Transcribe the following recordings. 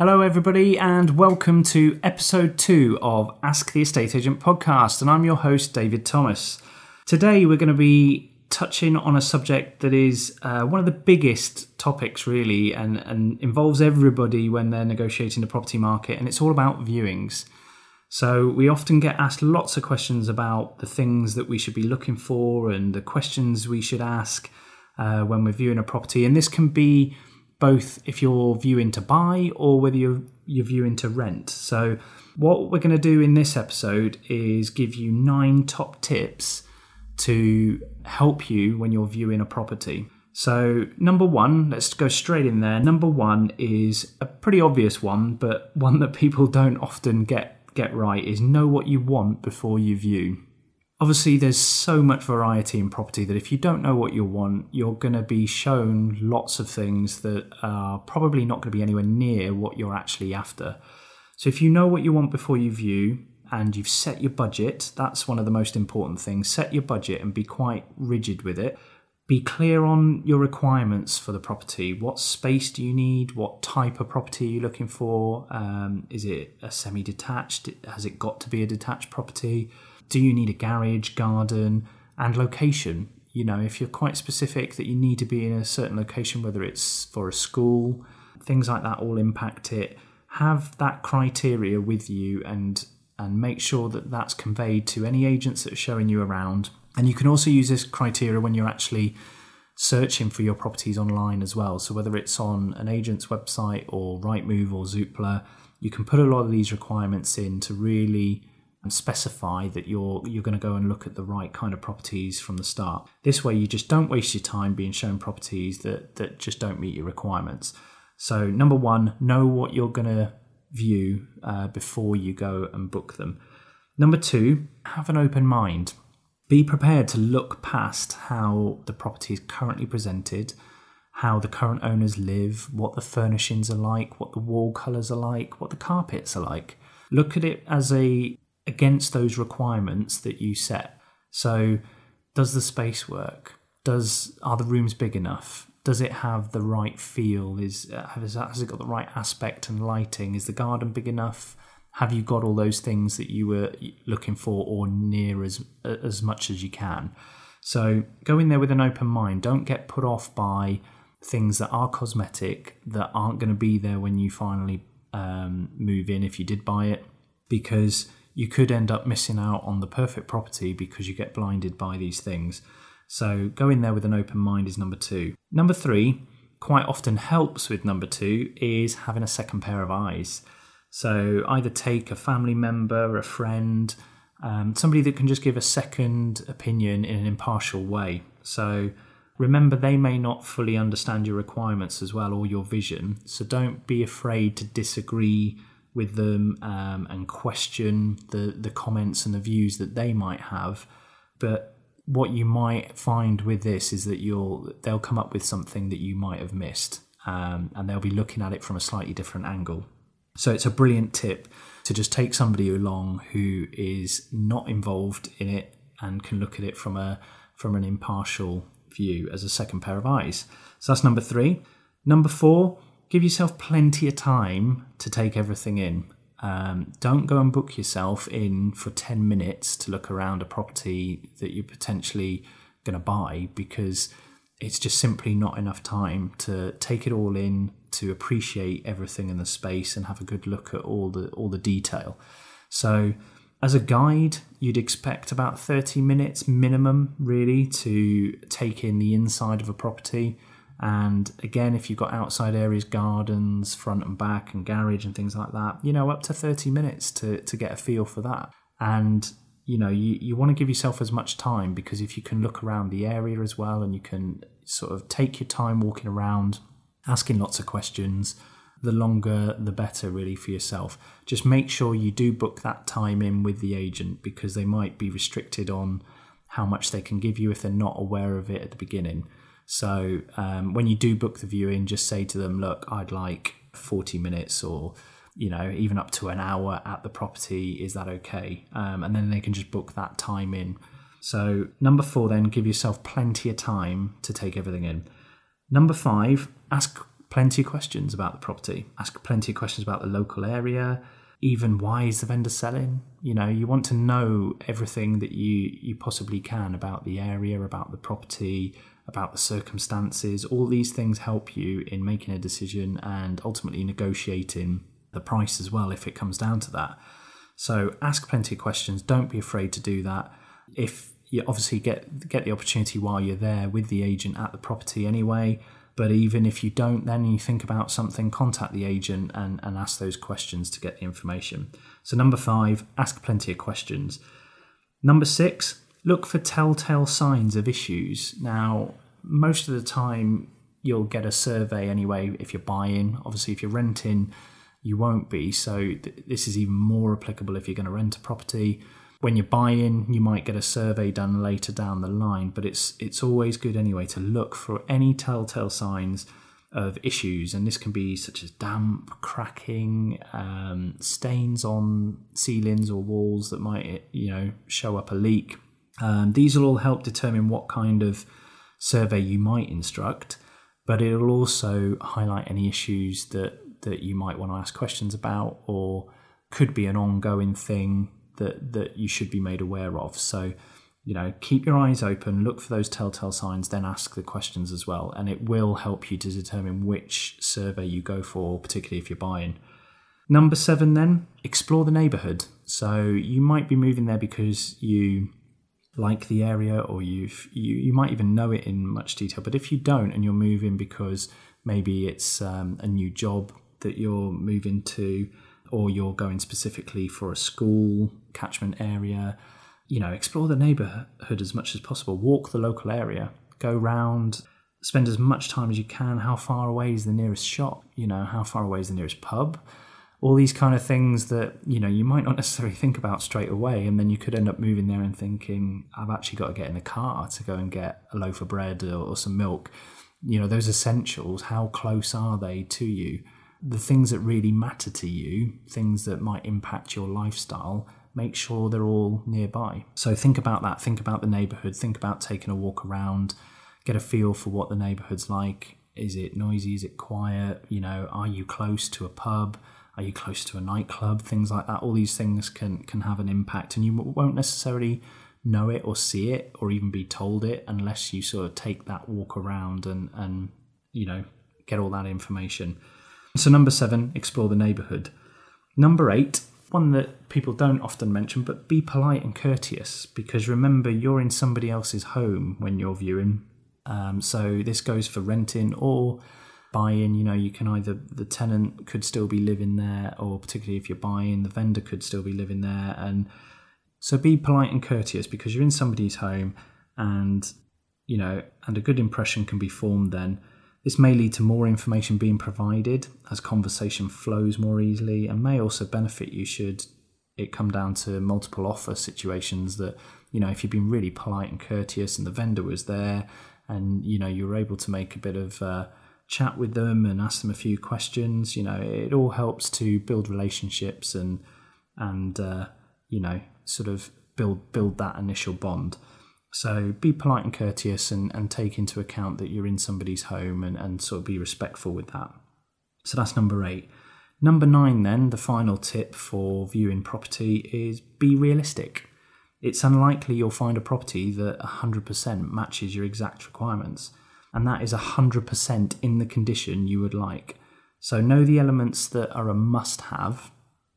Hello, everybody, and welcome to episode two of Ask the Estate Agent podcast. And I'm your host, David Thomas. Today, we're going to be touching on a subject that is uh, one of the biggest topics, really, and, and involves everybody when they're negotiating the property market, and it's all about viewings. So, we often get asked lots of questions about the things that we should be looking for and the questions we should ask uh, when we're viewing a property. And this can be both if you're viewing to buy or whether you're, you're viewing to rent. So, what we're going to do in this episode is give you nine top tips to help you when you're viewing a property. So, number one, let's go straight in there. Number one is a pretty obvious one, but one that people don't often get get right is know what you want before you view obviously there's so much variety in property that if you don't know what you want you're going to be shown lots of things that are probably not going to be anywhere near what you're actually after so if you know what you want before you view and you've set your budget that's one of the most important things set your budget and be quite rigid with it be clear on your requirements for the property. What space do you need? What type of property are you looking for? Um, is it a semi detached? Has it got to be a detached property? Do you need a garage, garden, and location? You know, if you're quite specific that you need to be in a certain location, whether it's for a school, things like that all impact it. Have that criteria with you and and make sure that that's conveyed to any agents that are showing you around. And you can also use this criteria when you're actually searching for your properties online as well. So whether it's on an agent's website or Rightmove or Zoopla, you can put a lot of these requirements in to really and specify that you're you're going to go and look at the right kind of properties from the start. This way you just don't waste your time being shown properties that that just don't meet your requirements. So number 1, know what you're going to view uh, before you go and book them. Number 2, have an open mind. Be prepared to look past how the property is currently presented, how the current owners live, what the furnishings are like, what the wall colours are like, what the carpets are like. Look at it as a against those requirements that you set. So, does the space work? Does are the rooms big enough? Does it have the right feel? Is uh, has, has it got the right aspect and lighting? Is the garden big enough? Have you got all those things that you were looking for, or near as as much as you can? So go in there with an open mind. Don't get put off by things that are cosmetic that aren't going to be there when you finally um, move in if you did buy it, because you could end up missing out on the perfect property because you get blinded by these things. So go in there with an open mind is number two. Number three, quite often helps with number two, is having a second pair of eyes. So either take a family member, a friend, um, somebody that can just give a second opinion in an impartial way. So remember, they may not fully understand your requirements as well or your vision. So don't be afraid to disagree with them um, and question the the comments and the views that they might have. But what you might find with this is that you'll they'll come up with something that you might have missed, um, and they'll be looking at it from a slightly different angle. So it's a brilliant tip to just take somebody along who is not involved in it and can look at it from a from an impartial view as a second pair of eyes. So that's number three. Number four, give yourself plenty of time to take everything in. Um, don't go and book yourself in for 10 minutes to look around a property that you're potentially going to buy because it's just simply not enough time to take it all in, to appreciate everything in the space and have a good look at all the all the detail. So as a guide, you'd expect about 30 minutes minimum really to take in the inside of a property and again, if you've got outside areas, gardens, front and back, and garage and things like that, you know, up to 30 minutes to, to get a feel for that. And, you know, you, you want to give yourself as much time because if you can look around the area as well and you can sort of take your time walking around, asking lots of questions, the longer the better, really, for yourself. Just make sure you do book that time in with the agent because they might be restricted on how much they can give you if they're not aware of it at the beginning. So um, when you do book the viewing, just say to them, look, I'd like 40 minutes or you know even up to an hour at the property. Is that okay? Um, and then they can just book that time in. So number four then give yourself plenty of time to take everything in. Number five ask plenty of questions about the property. Ask plenty of questions about the local area even why is the vendor selling? You know you want to know everything that you you possibly can about the area about the property about the circumstances all these things help you in making a decision and ultimately negotiating the price as well if it comes down to that so ask plenty of questions don't be afraid to do that if you obviously get get the opportunity while you're there with the agent at the property anyway but even if you don't, then you think about something, contact the agent and, and ask those questions to get the information. So, number five, ask plenty of questions. Number six, look for telltale signs of issues. Now, most of the time, you'll get a survey anyway if you're buying. Obviously, if you're renting, you won't be. So, th- this is even more applicable if you're going to rent a property when you're buying, you might get a survey done later down the line, but it's it's always good anyway to look for any telltale signs of issues, and this can be such as damp, cracking, um, stains on ceilings or walls that might you know show up a leak. Um, these will all help determine what kind of survey you might instruct, but it'll also highlight any issues that that you might want to ask questions about or could be an ongoing thing that that you should be made aware of. So, you know, keep your eyes open, look for those telltale signs, then ask the questions as well, and it will help you to determine which survey you go for, particularly if you're buying. Number seven, then explore the neighbourhood. So you might be moving there because you like the area, or you've you you might even know it in much detail. But if you don't, and you're moving because maybe it's um, a new job that you're moving to, or you're going specifically for a school catchment area, you know, explore the neighborhood as much as possible. Walk the local area, go round, spend as much time as you can. How far away is the nearest shop? You know, how far away is the nearest pub? All these kind of things that, you know, you might not necessarily think about straight away. And then you could end up moving there and thinking, I've actually got to get in the car to go and get a loaf of bread or, or some milk. You know, those essentials, how close are they to you? the things that really matter to you, things that might impact your lifestyle, make sure they're all nearby. So think about that. Think about the neighborhood. Think about taking a walk around, get a feel for what the neighborhood's like. Is it noisy? Is it quiet? You know, are you close to a pub? Are you close to a nightclub? Things like that. All these things can can have an impact, and you won't necessarily know it or see it or even be told it unless you sort of take that walk around and and you know get all that information. So, number seven, explore the neighbourhood. Number eight, one that people don't often mention, but be polite and courteous because remember, you're in somebody else's home when you're viewing. Um, so, this goes for renting or buying. You know, you can either, the tenant could still be living there, or particularly if you're buying, the vendor could still be living there. And so, be polite and courteous because you're in somebody's home and, you know, and a good impression can be formed then. This may lead to more information being provided as conversation flows more easily and may also benefit you should it come down to multiple offer situations that, you know, if you've been really polite and courteous and the vendor was there and, you know, you were able to make a bit of uh, chat with them and ask them a few questions, you know, it all helps to build relationships and, and, uh, you know, sort of build, build that initial bond. So be polite and courteous and, and take into account that you're in somebody's home and, and sort of be respectful with that. So that's number eight. Number nine, then, the final tip for viewing property is be realistic. It's unlikely you'll find a property that 100% matches your exact requirements, and that is 100% in the condition you would like. So, know the elements that are a must have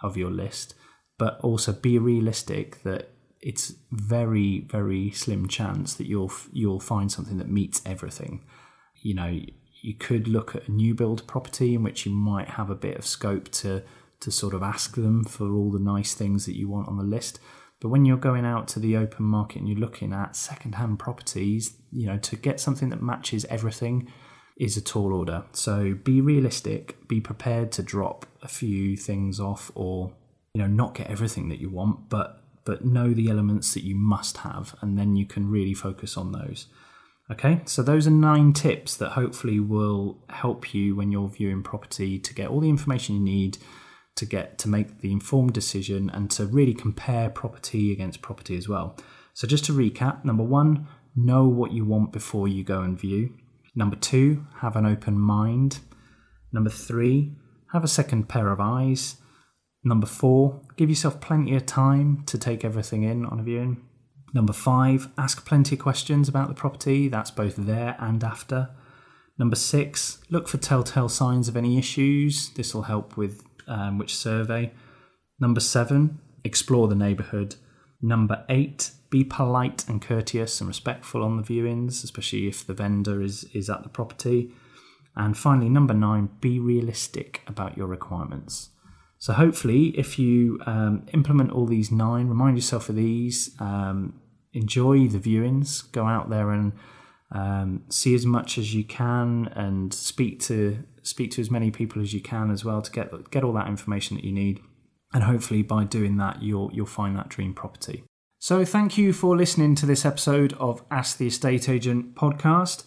of your list, but also be realistic that it's very very slim chance that you'll you'll find something that meets everything. You know, you could look at a new build property in which you might have a bit of scope to to sort of ask them for all the nice things that you want on the list. But when you're going out to the open market and you're looking at second-hand properties, you know, to get something that matches everything, is a tall order. So be realistic, be prepared to drop a few things off or you know not get everything that you want, but but know the elements that you must have and then you can really focus on those. Okay, so those are nine tips that hopefully will help you when you're viewing property to get all the information you need to get to make the informed decision and to really compare property against property as well. So just to recap, number 1, know what you want before you go and view. Number 2, have an open mind. Number 3, have a second pair of eyes. Number 4, give yourself plenty of time to take everything in on a viewing. Number five, ask plenty of questions about the property. That's both there and after. Number six, look for telltale signs of any issues. This will help with um, which survey. Number seven, explore the neighbourhood. Number eight, be polite and courteous and respectful on the viewings, especially if the vendor is, is at the property. And finally, number nine, be realistic about your requirements. So, hopefully, if you um, implement all these nine, remind yourself of these, um, enjoy the viewings. Go out there and um, see as much as you can, and speak to speak to as many people as you can as well to get get all that information that you need. And hopefully, by doing that, you'll you'll find that dream property. So, thank you for listening to this episode of Ask the Estate Agent podcast.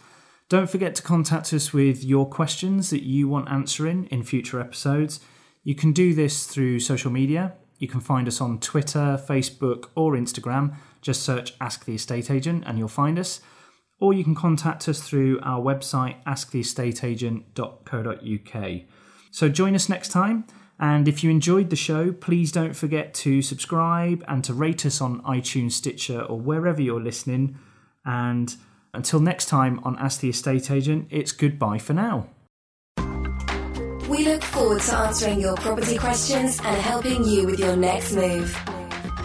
Don't forget to contact us with your questions that you want answering in future episodes. You can do this through social media. You can find us on Twitter, Facebook, or Instagram just search Ask the Estate Agent and you'll find us. Or you can contact us through our website, asktheestateagent.co.uk. So join us next time. And if you enjoyed the show, please don't forget to subscribe and to rate us on iTunes, Stitcher, or wherever you're listening. And until next time on Ask the Estate Agent, it's goodbye for now. We look forward to answering your property questions and helping you with your next move.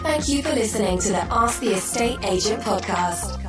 Thank you for listening to the Ask the Estate Agent podcast.